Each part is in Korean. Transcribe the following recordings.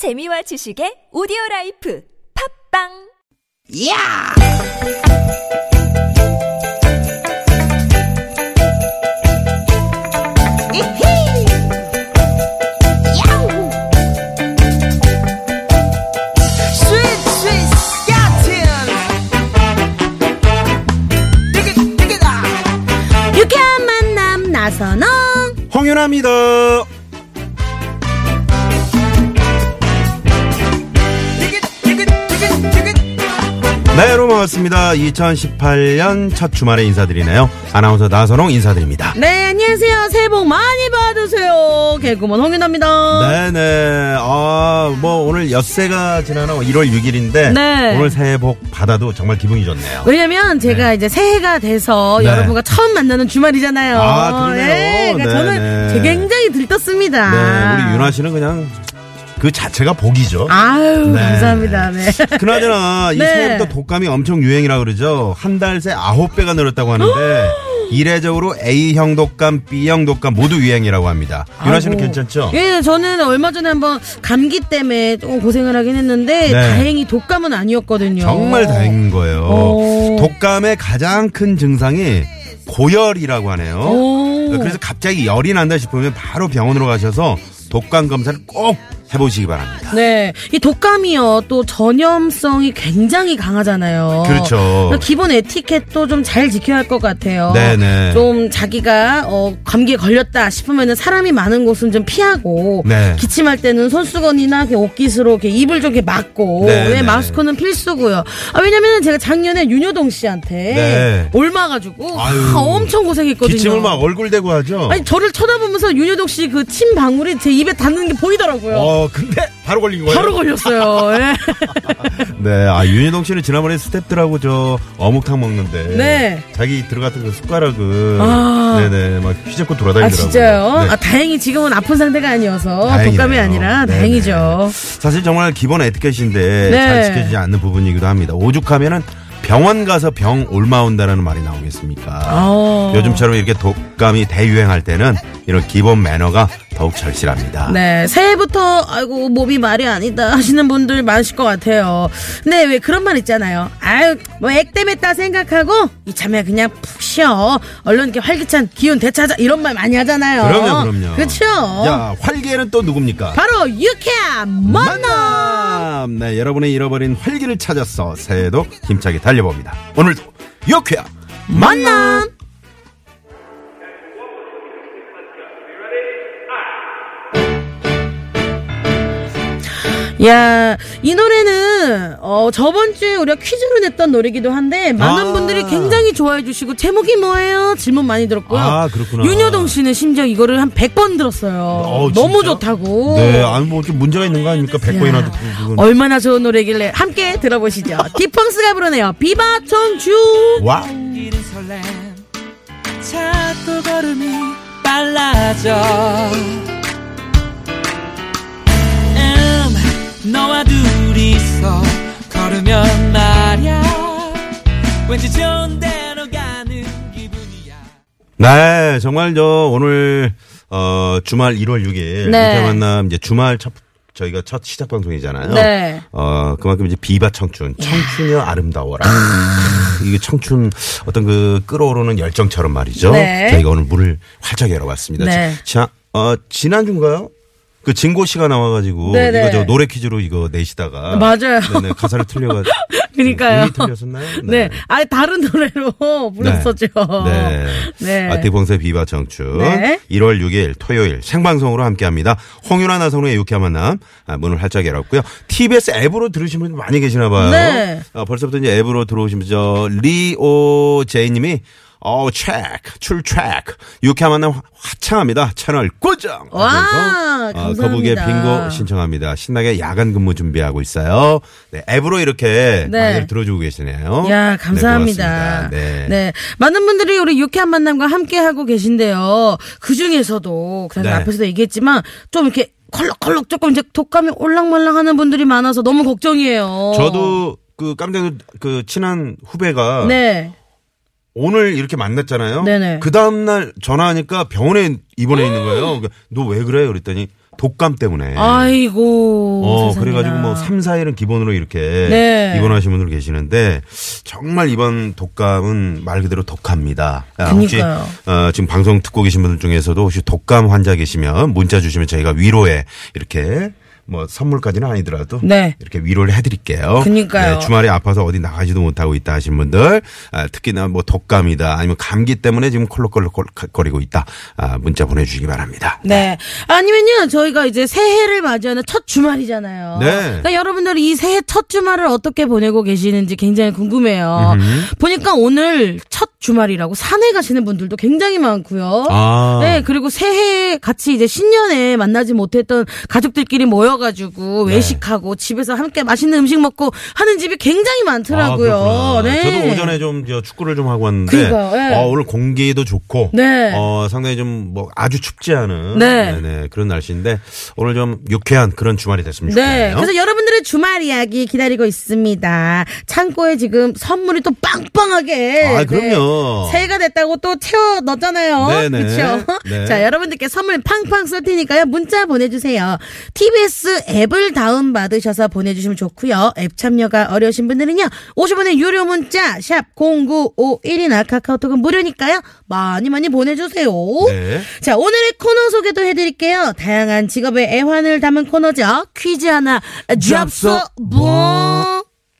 재미와 지식의 오디오 라이프 팝빵 야! 이히! 야우! 스윗 스윗 스카틴! 디귿 디귿아! 유쾌한 만남 나선홍 홍윤아입니다. 네, 여러분 반갑습니다. 2018년 첫 주말에 인사드리네요. 아나운서 나선홍 인사드립니다. 네 안녕하세요 새해 복 많이 받으세요 개그먼 홍윤아입니다 네네. 아, 뭐 오늘 엿새가 지나는 1월 6일인데 네. 오늘 새해 복 받아도 정말 기분이 좋네요. 왜냐면 제가 이제 새해가 돼서 네. 여러분과 처음 만나는 주말이잖아요 아, 그러네요. 네, 그러니까 네, 저는 네. 제 굉장히 들떴습니다 네, 우리 윤아 씨는 그냥 그 자체가 복이죠. 아유 네. 감사합니다 네. 그나저나 이 네. 새해부터 독감이 엄청 유행이라 그러죠. 한 달 새 아홉 배가 늘었다고 하는데 이례적으로 A형 독감, B형 독감 모두 유행이라고 합니다. 윤아 씨는. 괜찮죠? 예, 저는 얼마 전에 한번 감기 때문에 조금 고생을 하긴 했는데 네. 다행히 독감은 아니었거든요. 정말 다행인 거예요. 어. 독감의 가장 큰 증상이 고열이라고 하네요. 오. 그래서 갑자기 열이 난다 싶으면 바로 병원으로 가셔서 독감 검사를 꼭 해보시기 바랍니다. 네, 이 독감이요 또 전염성이 굉장히 강하잖아요. 그렇죠. 그러니까 기본 에티켓도 좀 잘 지켜야 할 것 같아요. 네네. 좀 자기가 어, 감기에 걸렸다 싶으면은 사람이 많은 곳은 좀 피하고 네. 기침할 때는 손수건이나 옷깃으로 이렇게 입을 좀 이렇게 막고 네네. 네, 마스크는 필수고요. 아, 왜냐면은 제가 작년에 윤효동 씨한테 네. 아유. 아, 엄청 고생했거든요. 기침을 막 얼굴 대고 하죠. 아니 저를 쳐다보면서 윤효동 씨 그 침 방울이 제 입에 닿는 게 보이더라고요. 어, 근데 바로 걸린 거예요? 바로 걸렸어요. 예. 네, 아, 윤희동 씨는 지난번에 스탭들하고 저 어묵탕 먹는데. 네. 자기 들어갔던 그 숟가락을. 아. 네네, 막 휘젓고 아 돌아다니더라고요. 진짜요? 네. 아 다행히 지금은 아픈 상태가 아니어서 다행이네요. 독감이 아니라 네네. 다행이죠. 사실 정말 기본 에티켓인데 네. 잘 지켜지지 않는 부분이기도 합니다. 오죽하면은 병원 가서 병 옮아온다라는 말이 나오겠습니까? 어. 요즘처럼 이렇게 독감이 대유행할 때는 이런 기본 매너가 더욱 절실합니다. 네, 새해부터 아이고 몸이 말이 아니다 하시는 분들 많으실 것 같아요. 근데 왜 그런 말 있잖아요. 아유 뭐 액땜했다 생각하고 이참에 그냥 푹 쉬어. 얼른 이렇게 활기찬 기운 되찾아 이런 말 많이 하잖아요. 그럼요, 그럼요. 그렇죠. 자, 활기에는 또 누굽니까? 바로 유쾌한 만남. 만남! 네, 여러분의 잃어버린 활기를 찾아서 새해도 힘차게 달려 봅니다. 오늘도 유쾌한 만남. 야, 이 노래는 어 저번 주에 우리가 퀴즈로 냈던 노래기도 한데 많은 아. 분들이 굉장히 좋아해 주시고 제목이 뭐예요? 질문 많이 들었고요. 아, 그렇구나. 윤여동 씨는 심지어 이거를 한 100번 들었어요. 어, 너무 진짜? 좋다고. 네, 아니 뭐 좀 문제가 있는 거 아닙니까? 100번이나 야, 듣고. 얼마나 좋은 노래길래 함께 들어보시죠. 디펑스가 부르네요. 비바 청춘. 와. 자꾸 걸음이 빨라져 너와 둘이서 걸으면 말야 왠지 좋은 데로 가는 기분이야 네, 정말 저 오늘 어 주말 1월 6일 네. 이렇게 만남 이제 주말 첫 저희가 첫 시작 방송이잖아요. 네. 어 그만큼 이제 비바 청춘, 청춘이여 아름다워라. 이게 청춘 어떤 그 끌어오르는 열정처럼 말이죠. 네. 저희가 오늘 문을 활짝 열어봤습니다. 네. 자, 어 지난주인가요? 그 진고 씨가 나와가지고 네네. 이거 저 노래 퀴즈로 이거 내시다가 맞아요. 네네 가사를 틀려가지고 그러니까요. 음이 틀렸었나요? 네. 아예 다른 노래로 불렀었죠. 네. 네. 아, 대봉세 비바 청춘. 네. 1월 6일 토요일 생방송으로 함께 합니다. 홍윤아 나성의 유쾌한 만남 아, 문을 활짝 열었고요. TBS 앱으로 들으신 분 많이 계시나 봐요. 네. 아, 벌써부터 이제 앱으로 들어오시면 저 리오 제이 님이 어, 체크, 출첵. 유쾌한 만남 화- 화창합니다. 채널 고정. 와, 어, 거북의. 빙고 신청합니다. 신나게 야간 근무 준비하고 있어요. 네, 앱으로 이렇게 네. 많이 들어주고 계시네요. 야, 네, 감사합니다. 고맙습니다. 네. 네. 많은 분들이 우리 유쾌한 만남과 함께 하고 계신데요. 그 중에서도, 그냥 네. 앞에서도 얘기했지만, 좀 이렇게 컬럭컬럭 조금 이제 독감이 올랑말랑 하는 분들이 많아서 너무 걱정이에요. 저도 그 깜짝 놀- 그 친한 후배가 네. 오늘 이렇게 만났잖아요. 네네. 그 다음날 전화하니까 병원에 입원해 있는 거예요. 너왜 그래? 그랬더니 독감 때문에. 아이고. 어, 세상에나. 그래가지고 뭐 3, 4일은 기본으로 이렇게 네. 입원하신 분들 계시는데 정말 이번 독감은 말 그대로 독합니다. 아, 혹시 그러니까요. 어, 지금 방송 듣고 계신 분들 중에서도 혹시 독감 환자 계시면 문자 주시면 저희가 위로에 이렇게 뭐 선물까지는 아니더라도 네. 이렇게 위로를 해드릴게요. 그러니까요. 네, 주말에 아파서 어디 나가지도 못하고 있다 하신 분들 아, 특히나 뭐 독감이다 아니면 감기 때문에 지금 콜록콜록거리고 있다 아, 문자 보내주시기 바랍니다. 네. 아니면요, 저희가 이제 새해를 맞이하는 첫 주말이잖아요. 네. 그러니까 여러분들이 이 새해 첫 주말을 어떻게 보내고 계시는지 굉장히 궁금해요. 보니까 오늘 첫 주말이라고 산에 가시는 분들도 굉장히 많고요. 아. 네, 그리고 새해 같이 이제 신년에 만나지 못했던 가족들끼리 모여가지고 네. 외식하고 집에서 함께 맛있는 음식 먹고 하는 집이 굉장히 많더라고요. 아. 네. 저도 오전에 좀 저 축구를 좀 하고 왔는데 그러니까요, 예. 어, 오늘 공기도 좋고 네. 어, 상당히 좀 뭐 아주 춥지 않은 네. 네네, 그런 날씨인데 오늘 좀 유쾌한 그런 주말이 됐으면 네. 좋겠네요. 그래서 여러분들의 주말 이야기 기다리고 있습니다. 창고에 지금 선물이 또 빵빵하게. 아, 그럼요. 네. 새해가 됐다고 또 채워 넣었잖아요. 네네. 그렇죠? 네. 자, 여러분들께 선물 팡팡 쏠 테니까요. 문자 보내주세요. TBS 앱을 다운받으셔서 보내주시면 좋고요. 앱 참여가 어려우신 분들은요. 50원의 유료 문자 샵 0951이나 카카오톡은 무료니까요. 많이 많이 보내주세요. 네. 자, 오늘의 코너 소개도 해드릴게요. 다양한 직업의 애환을 담은 코너죠. 퀴즈 하나, 잡서, 뭐.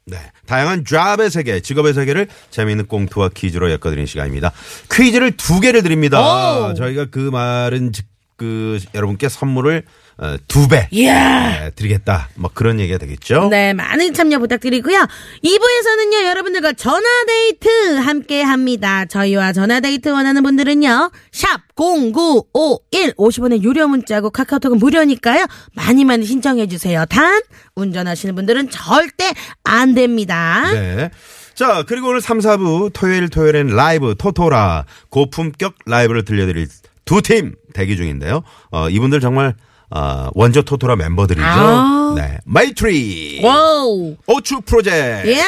네. 다양한 잡의 세계, 직업의 세계를 재미있는 꽁트와 퀴즈로 엮어드리는 시간입니다. 퀴즈를 두 개를 드립니다. 오. 저희가 그 말은 즉, 그, 여러분께 선물을 어, 두 배. 네, 드리겠다. 뭐 그런 얘기가 되겠죠? 네, 많은 참여 부탁드리고요. 2부에서는요, 여러분들과 전화데이트 함께 합니다. 저희와 전화데이트 원하는 분들은요, 샵 0951, 50원의 유료 문자고 카카오톡은 무료니까요, 많이 많이 신청해주세요. 단, 운전하시는 분들은 절대 안 됩니다. 네. 자, 그리고 오늘 3, 4부 토요일 토요일엔 라이브 토토라 고품격 라이브를 들려드릴 두 팀 대기 중인데요. 어, 이분들 정말 어, 원조 토토라 멤버들이죠. 아. 네. 마이트리. 와우! 오추 프로젝트. 야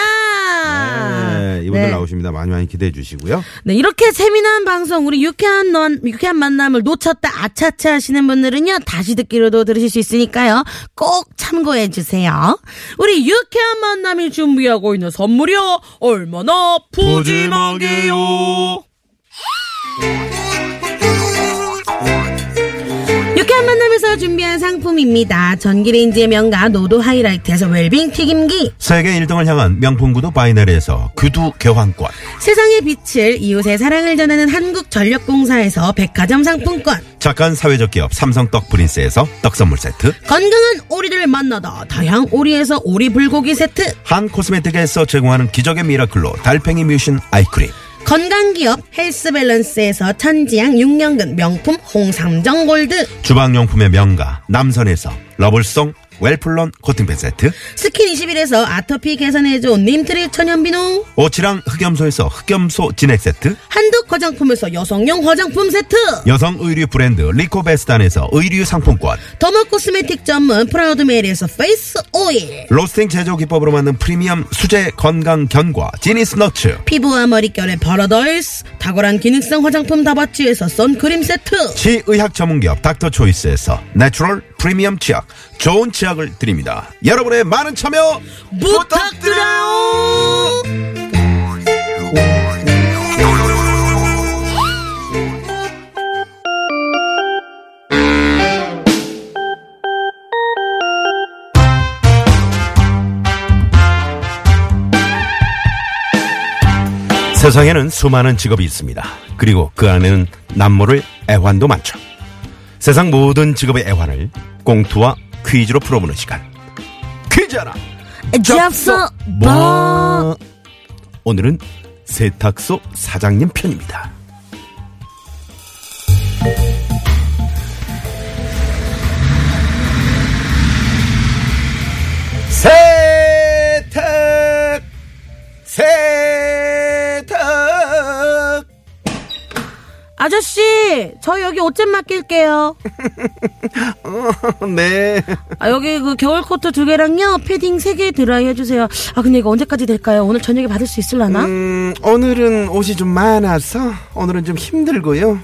네, 이분들 나오십니다. 많이 많이 기대해 주시고요. 네, 이렇게 재미난 방송, 우리 유쾌한 넌, 유쾌한 만남을 놓쳤다 아차차 하시는 분들은요, 다시 듣기로도 들으실 수 있으니까요, 꼭 참고해 주세요. 우리 유쾌한 만남이 준비하고 있는 선물이요, 얼마나 푸짐하게요. 유쾌한 만남에서 준비한 상품입니다. 전기레인지의 명가 노도 하이라이트에서 웰빙 튀김기. 세계 1등을 향한 명품 구두 바이너리에서 구두 교환권. 세상에 빛을 이웃에 사랑을 전하는 한국전력공사에서 백화점 상품권. 착한 사회적 기업 삼성 떡 프린스에서 떡 선물 세트. 건강한 오리를 만나다 다양 오리에서 오리 불고기 세트 한 코스메틱에서 제공하는 기적의 miracle로 달팽이 뮤신 아이크림. 건강기업 헬스밸런스에서 천지양 6년근 명품 홍삼정 골드. 주방용품의 명가 남선에서 러블송 웰플런 코팅팬 세트. 스킨 21에서 아토피 개선해준 님트리 천연비누 오치랑 흑염소에서 흑염소 진액 세트. 한독 화장품에서 여성용 화장품 세트 여성 의류 브랜드 리코베스탄에서 의류 상품권. derma cosmetic 전문 프라우드메리에서 페이스 오일 로스팅 제조 기법으로 만든 프리미엄 수제 건강 견과 지니스 너츠. 피부와 머릿결의 파라다이스 탁월한 기능성 화장품 다바찌에서 선크림 세트 치의학 전문기업 닥터 초이스에서 natural 프리미엄 치약 좋은 치약 을 드립니다. 여러분의 많은 참여 부탁드려요 세상에는 수많은 직업이 있습니다. 그리고 그 안에는 남모를 애환도 많죠. 세상 모든 직업의 애환을 꽁투와 퀴즈로 풀어보는 시간. 퀴즈 하나. 잡서 뭐 오늘은 세탁소 사장님 편입니다. 세탁 세탁 아저씨, 저 여기 옷 좀 맡길게요. 네 아, 여기 그 겨울 코트 두 개랑요, 패딩 세 개 드라이 해주세요. 아, 근데 이거 언제까지 될까요? 오늘 저녁에 받을 수 있을라나? 음, 오늘은 옷이 좀 많아서 오늘은 좀 힘들고요.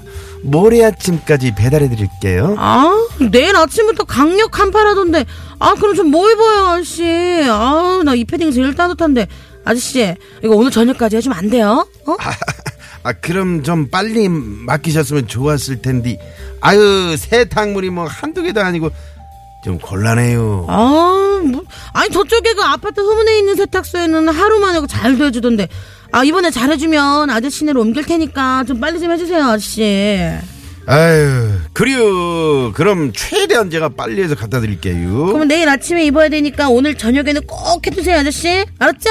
모레 아침까지 배달해 드릴게요. 아, 내일 아침부터 강력 한파라던데. 아, 그럼 좀 뭐 입어요, 아저씨? 아, 나 이 패딩 제일 따뜻한데. 아저씨, 이거 오늘 저녁까지 해주면 안 돼요? 어? 아, 그럼 좀 빨리 맡기셨으면 좋았을 텐데. 아유, 세탁물이 뭐 한두 개도 아니고 좀 곤란해요. 아, 뭐, 아니, 저쪽에 그 아파트 후문에 있는 세탁소에는 하루만 하고 잘도 해주던데. 아, 이번에 잘해주면 아저씨네로 옮길 테니까 좀 빨리 좀 해주세요, 아저씨. 아유, 그래요. 그럼 최대한 제가 빨리 해서 갖다 드릴게요. 그러면 내일 아침에 입어야 되니까 오늘 저녁에는 꼭 해주세요, 아저씨. 알았죠?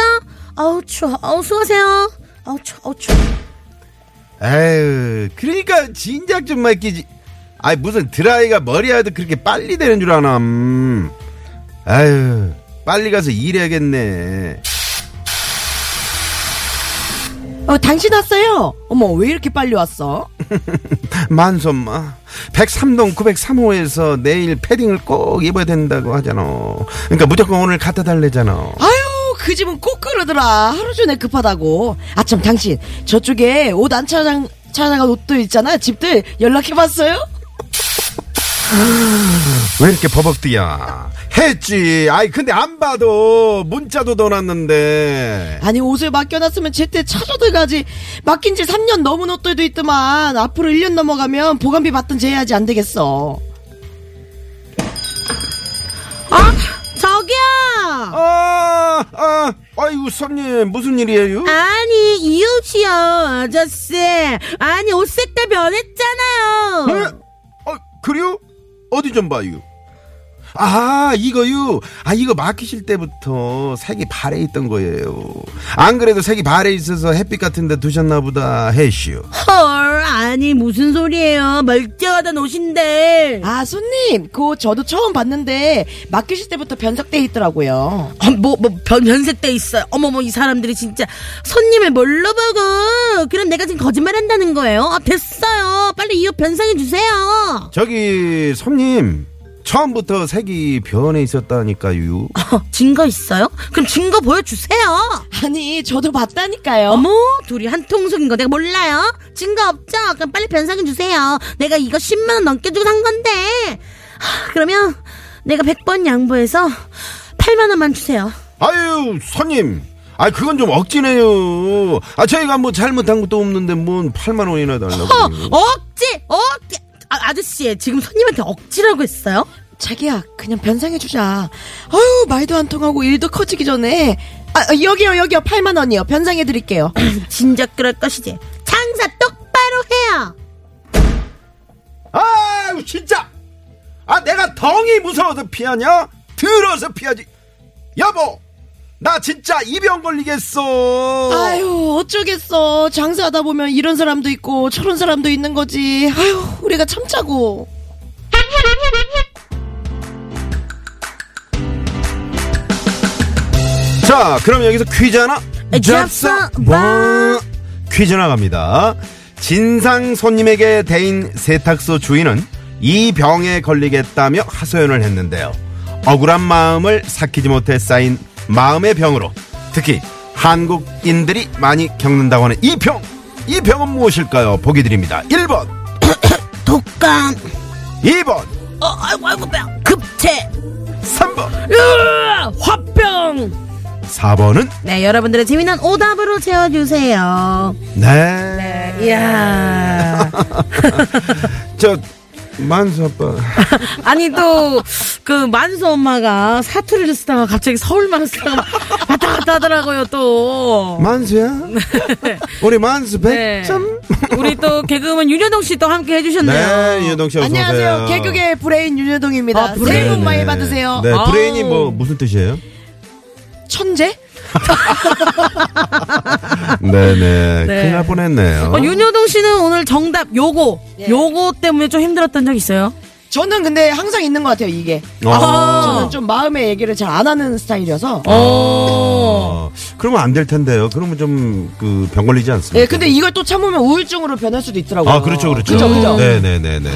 아우, 추워. 아우, 수고하세요. 아우, 추워, 아우, 추워. 아유, 그러니까 진작 좀 맡기지. 아이 무슨 드라이가 머리 하도 그렇게 빨리 되는 줄 아나. 음. 아유, 빨리 가서 일해야겠네. 어, 당신 왔어요? 어머, 왜 이렇게 빨리 왔어? 만손마 103동 903호에서 내일 패딩을 꼭 입어야 된다고 하잖아. 그러니까 무조건 오늘 갖다 달래잖아. 아유, 그 집은 꼭 그러더라. 하루 전에 급하다고. 아, 참, 당신, 저쪽에 옷 안 찾아, 찾아간 옷들 있잖아. 집들 연락해봤어요? 왜 이렇게 버벅디야? 했지. 아이 근데 안 봐도 문자도 넣어놨는데. 아니, 옷을 맡겨놨으면 제때 찾아들 가지. 맡긴 지 3년 넘은 옷들도 있더만. 앞으로 1년 넘어가면 보관비 받든지 해야지 안 되겠어. 아! 아, 아, 아이고 손님 무슨 일이에요? 아니, 이 옷이요, 아저씨. 아니, 옷 색깔 변했잖아요. 에? 어, 그래요? 어디 좀 봐요. 아, 이거요. 아, 이거 막히실 때부터 색이 발에 있던 거예요. 안 그래도 색이 발에 있어서 햇빛 같은 데 두셨나 보다 해시오. 헐, 아니, 무슨 소리예요. 멀쩡하던 옷인데. 아, 손님, 그옷 저도 처음 봤는데, 맡기실 때부터 변색돼 있더라고요. 어, 뭐, 뭐, 변, 변색돼 있어요. 어머머, 이 사람들이 진짜 손님을 뭘로 보고. 그럼 내가 지금 거짓말 한다는 거예요? 아, 됐어요. 빨리 이 옷 변상해 주세요. 저기 손님 처음부터 색이 변해 있었다니까요. 어, 증거 있어요? 그럼 증거 보여주세요. 아니, 저도 봤다니까요. 어머, 둘이 한 통속인 거 내가 몰라요? 증거 없죠? 그럼 빨리 변상해 주세요. 내가 이거 10만 원 넘게 주고 산 건데. 하, 그러면 내가 100번 양보해서 8만 원만 주세요. 아유 손님. 아 그건 좀 억지네요. 아 저희가 뭐 잘못한 것도 없는데 뭔 8만 원이나 달라고. 어, 억지! 아, 아저씨, 지금 손님한테 억지라고 했어요? 자기야, 그냥 변상해주자. 아유, 말도 안 통하고 일도 커지기 전에. 아, 아, 여기요, 여기요. 8만 원이요. 변상해드릴게요. 진작 그럴 것이지. 장사 똑바로 해요. 아유 진짜. 아 내가 덩이 무서워서 피하냐? 들어서 피하지. 여보. 나 진짜 이병 걸리겠어. 아유, 어쩌겠어. 장사하다 보면 이런 사람도 있고 저런 사람도 있는 거지. 아유, 우리가 참자고. 자, 그럼 여기서 퀴즈 하나 잡숴 봐. 퀴즈 나갑니다. 진상 손님에게 대인 세탁소 주인은 이 병에 걸리겠다며 하소연을 했는데요. 억울한 마음을 삭히지 못해 쌓인 마음의 병으로 특히 한국인들이 많이 겪는다고 하는 이 병. 이 병은 무엇일까요? 보기 드립니다. 1번, 독감. 2번, 어, 아이고, 아이고, 병. 급체. 3번, 으아, 화병. 4번은 네, 여러분들의 재미난 오답으로 채워주세요. 네. 이야. 저 만수 아빠. 아니, 또, 그, 만수 엄마가 사투리를 쓰다가 갑자기 서울만 쓰다가 왔다 갔다 하더라고요, 또. 만수야? 우리 만수 네. 100점? 우리 또 개그우먼 윤여동 씨 또 함께 해주셨네요. 네, 윤여동 씨 어서 안녕하세요. 오세요. 개그계 브레인 윤여동입니다. 아, 브레인. 새해 복 많이 네. 받으세요. 네, 아우. 브레인이 뭐 무슨 뜻이에요? 천재? 네네. 네. 큰일 날 뻔했네요. 어, 윤여동 씨는 오늘 정답 요거, 요거 때문에 좀 힘들었던 적 있어요? 저는 근데 항상 있는 것 같아요, 이게. 어. 저는 좀 마음의 얘기를 잘 안 하는 스타일이어서. 어. 어. 그러면 안 될 텐데요. 그러면 좀 그 병 걸리지 않습니까? 예, 근데 이걸 또 참으면 우울증으로 변할 수도 있더라고요. 아, 그렇죠, 그렇죠. 그죠, 그죠. 네네네네.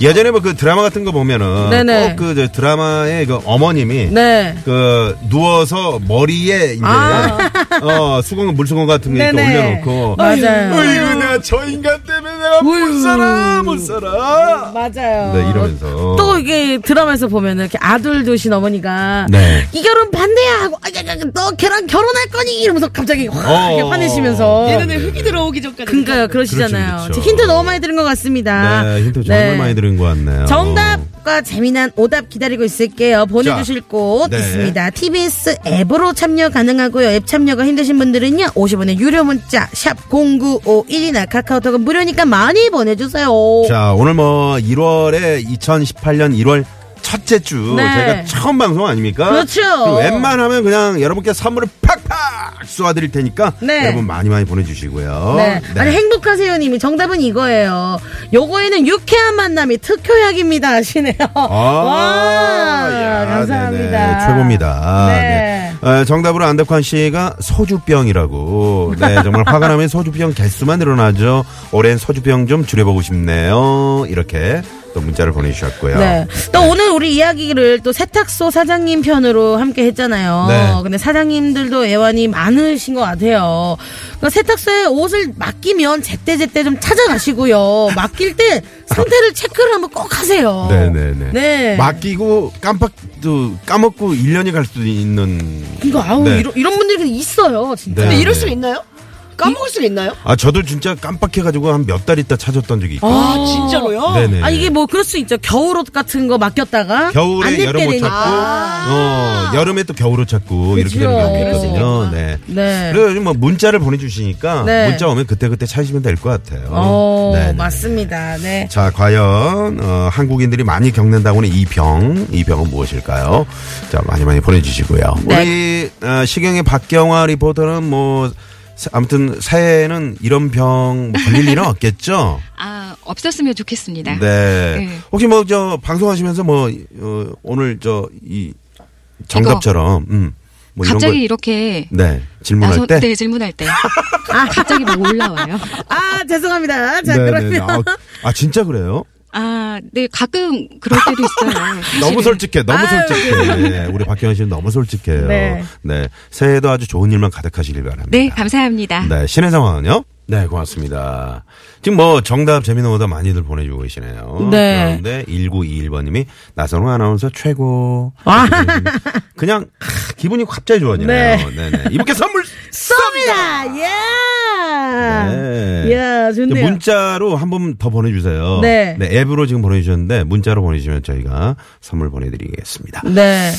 예전에 뭐 그 드라마 같은 거 보면은 네네. 꼭그 드라마의 그 어머님이 네. 그 누워서 머리에 이제 아. 어 수건 물수건 같은 거. 올려놓고 맞아요. 어이구 나 저 인간 때문에 내가 못 살아 못 살아. 맞아요. 네 이러면서 또 이게 드라마에서 보면은 이렇게 아들 두신 어머니가 네. 이 결혼 반대야 하고 아, 야, 야, 너 걔랑 결혼할 거니 이러면서 갑자기 확 어. 이렇게 화내시면서 네, 얘네는 네. 흙이 들어오기 전까지. 그러니까요 그러시잖아요. 그렇죠, 그렇죠. 힌트 너무 많이 들은 것 같습니다. 네 힌트 정말 네. 많이 들은 것 같네요. 정답 과 재미난 오답 기다리고 있을게요. 보내주실 자, 곳 네. 있습니다. TBS 앱으로 참여 가능하고요. 앱 참여가 힘드신 분들은요. 50원의 유료 문자 샵 0951이나 카카오톡은 무료니까 많이 보내주세요. 자 오늘 뭐 1월에 2018년 1월 첫째 주 네. 제가 처음 방송 아닙니까? 그렇죠. 웬만하면 그냥 여러분께 선물을 팍팍 쏘아드릴 테니까 네. 여러분 많이 많이 보내주시고요. 네. 아니 행복하세요 님이 정답은 이거예요. 요거에는 유쾌한 만남이 특효약입니다 하시네요. 와, 야, 감사합니다. 네네, 최고입니다. 네. 네. 어, 정답으로 안덕환 씨가 소주병이라고. 네, 정말 화가 나면 소주병 개수만 늘어나죠. 올해는 소주병 좀 줄여보고 싶네요. 이렇게 또 문자를 보내주셨고요. 네. 또 오늘 우리 이야기를 또 세탁소 사장님 편으로 함께 했잖아요. 네. 근데 사장님들도 애환이 많으신 것 같아요. 그러니까 세탁소에 옷을 맡기면 제때제때 좀 찾아가시고요. 맡길 때 상태를 체크를 한번 꼭 하세요. 네네네. 네. 맡기고 깜빡, 또 까먹고 1년이 갈 수도 있는. 이거 아우 네. 이런, 이런 분들이 있어요. 진짜. 네. 근데 이럴 수가 있나요? 까먹을 수가 있나요? 아, 저도 진짜 깜빡해가지고 한 몇 달 있다 찾았던 적이 있고. 아, 진짜로요? 네네. 아 이게 뭐 그럴 수 있죠. 겨울옷 같은 거 맡겼다가 안 겨울에 입게 여름 옷 되니까. 찾고, 어, 여름에 또 겨울 옷 찾고, 이렇게 되는 그죠. 경우가 그럴 수 있거든요. 네. 네. 그래서 요즘 뭐 문자를 보내주시니까 네. 문자 오면 그때 그때 찾으시면 될 것 같아요. 어 네네. 맞습니다. 네. 자, 과연 어, 한국인들이 많이 겪는다고 하는 이 병, 이 병은 무엇일까요? 자, 많이 많이 보내주시고요. 네. 우리 어, 시경의 박경화 리포터는 뭐 사- 아무튼 새해에는 이런 병 걸릴 일은 없겠죠? 아, 없었으면 좋겠습니다. 네. 네. 혹시 뭐 저 방송하시면서 뭐 어, 오늘 저 이 정답처럼 음, 뭐 이런 갑자기 거 이렇게 네 질문할 나서- 때 네, 질문할 때. 갑자기 막 올라와요. 아 죄송합니다. 자 네, 네, 네. 그러면 아, 아, 진짜 그래요? 아, 네, 가끔 그럴 때도 있어요. 너무. 솔직해, 너무 아유, 솔직해. 네, 우리 박경현 씨는 너무 솔직해요. 네. 네. 새해도 아주 좋은 일만 가득하시길 바랍니다. 네, 감사합니다. 네, 신의 상황은요? 네, 고맙습니다. 지금 뭐 정답 재미는 오다 많이들 보내주고 계시네요. 네. 그런데 1921번님이 나선호 아나운서 최고. 아. 그냥 하, 기분이 갑자기 좋아지네요. 네. 네. 네 이분께 선물 쏩니다. 예. 네. 야 좋네요. 문자로 한 번 더 보내주세요. 네. 앱으로 지금 보내주셨는데 문자로 보내주시면 저희가 선물 보내드리겠습니다. 네.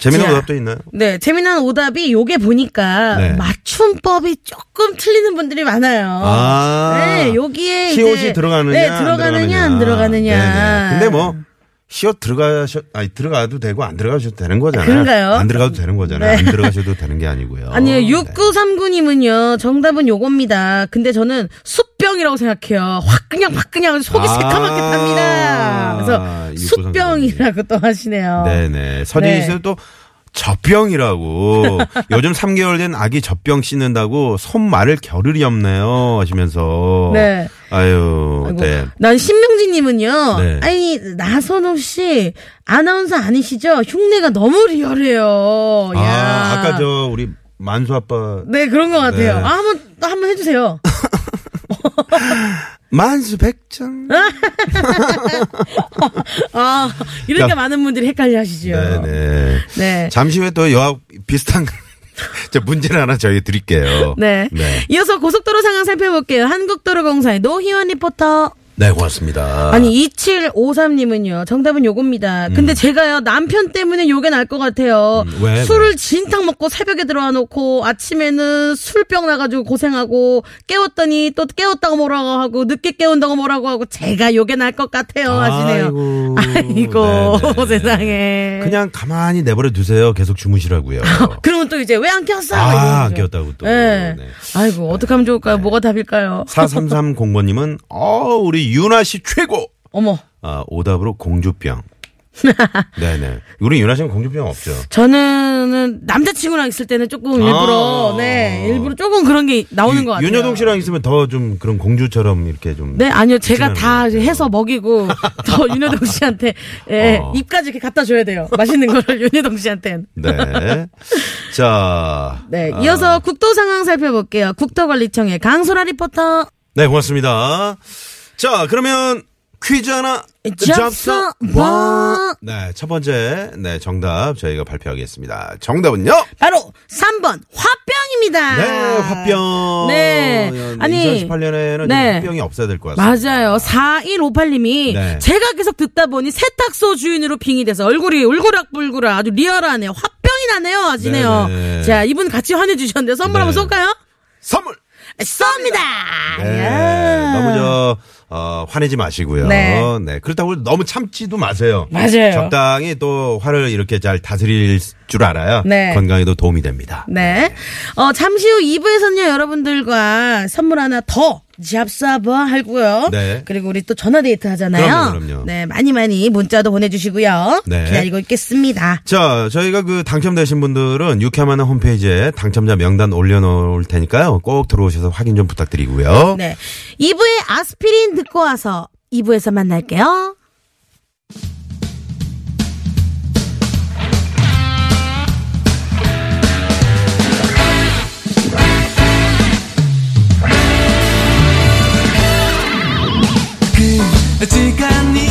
재미난 자. 오답도 있나요? 네, 재미난 오답이 요게 보니까 네. 맞춤법이 조금 틀리는 분들이 많아요. 아. 네, 여기에 시옷이 들어가느냐, 네, 안 들어가느냐 안 들어가느냐. 네네. 근데 뭐 시옷 들어가셔 아니 들어가도 되고 안 들어가셔도 되는 거잖아요. 그런가요? 안 들어가도 되는 거잖아요. 네. 안 들어가셔도 되는 게 아니고요. 아니요, 네. 6939님은요, 정답은 요겁니다. 근데 저는 숫병이라고 생각해요. 확 그냥 확 그냥 속이 아. 새카맣게 탑니다. 그래서 6939 님. 숫병이라고 또 하시네요. 네네. 서진희 네. 씨는 또 젖병이라고 요즘 3개월 된 아기 젖병 씻는다고 손말을 겨를이 없네요 하시면서 네. 아유 아이고, 네. 난 신명진님은요. 네. 아니 나선호 씨 아나운서 아니시죠? 흉내가 너무 리얼해요. 야. 아 아까 저 우리 만수 아빠 네 그런 것 같아요. 네. 아 한번 또 한번 해주세요. 만수 백장 아 이렇게 야. 많은 분들이 헷갈려 하시죠. 네네. 네. 잠시 후에 또 여하 비슷한 저 문제를 하나 저희 드릴게요. 네. 네. 이어서 고속도로 상황 살펴볼게요. 한국도로공사의 노희원 리포터. 네, 고맙습니다. 아니 2753님은요. 정답은 요겁니다. 근데 제가요 남편 때문에 요게 날 것 같아요. 음, 왜, 술을 진탕 먹고 새벽에 들어와 놓고 아침에는 술병 나가지고 고생하고 깨웠더니 또 깨웠다고 뭐라고 하고 늦게 깨운다고 뭐라고 하고 제가 요게 날 것 같아요 하시네요. 아이고. 아이고. 세상에. 그냥 가만히 내버려 두세요. 계속 주무시라고요. 그러면 또 이제 왜 안 깼어? 아. 안 깼다고 또. 네. 네. 아이고 어떻게 하면 좋을까요? 뭐가 답일까요? 4330번님은, 어, 우리 윤아 씨 최고! 어머. 아, 오답으로 공주병. 네네. 우리 윤아 씨는 공주병 없죠. 저는 남자친구랑 있을 때는 조금 일부러 아. 네 일부러 조금 그런 게 나오는 유- 것 같아요. 윤여동 씨랑 있으면 더 좀 그런 공주처럼 이렇게 좀. 네 아니요 제가 다. 해서 먹이고 더 윤여동 씨한테 예, 어. 입까지 이렇게 갖다 줘야 돼요. 맛있는 거를 윤여동 씨한테는. 네. 자. 네 아, 이어서 국도 상황 살펴볼게요. 국토관리청의 강소라 리포터. 네, 고맙습니다. 자, 그러면 퀴즈 하나 잡숴 봐. 네, 첫 번째 네 정답 저희가 발표하겠습니다. 정답은요? 바로 3번 화병입니다. 네, 화병. 네. 아니, 2018년에는 네. 화병이 없어야 될 것 같습니다. 맞아요. 4158님이 네. 제가 계속 듣다 보니 세탁소 주인으로 빙이 돼서 얼굴이 울그락불그락 아주 리얼하네요. 화병이 나네요. 하시네요. 네네. 자, 이분 같이 환해 주셨는데 선물 네. 한번 쏠까요? 선물. 쏩니다. 네. 야. 너무 저 어, 화내지 마시고요. 네. 네. 그렇다고 너무 참지도 마세요. 맞아요. 적당히 또 화를 이렇게 잘 다스릴 줄 알아야 네. 건강에도 도움이 됩니다. 네. 어, 잠시 후 2부에서는요, 여러분들과 선물 하나 더 잡사봐 하고요. 네. 그리고 우리 또 전화 데이트 하잖아요. 그럼요, 그럼요. 네, 많이 많이 문자도 보내주시고요. 네. 기다리고 있겠습니다. 자, 저희가 그 당첨되신 분들은 유쾌만한 홈페이지에 당첨자 명단 올려놓을 테니까요. 꼭 들어오셔서 확인 좀 부탁드리고요. 네. 2부에 아스피린 듣고 와서 2부에서 만날게요. 時間に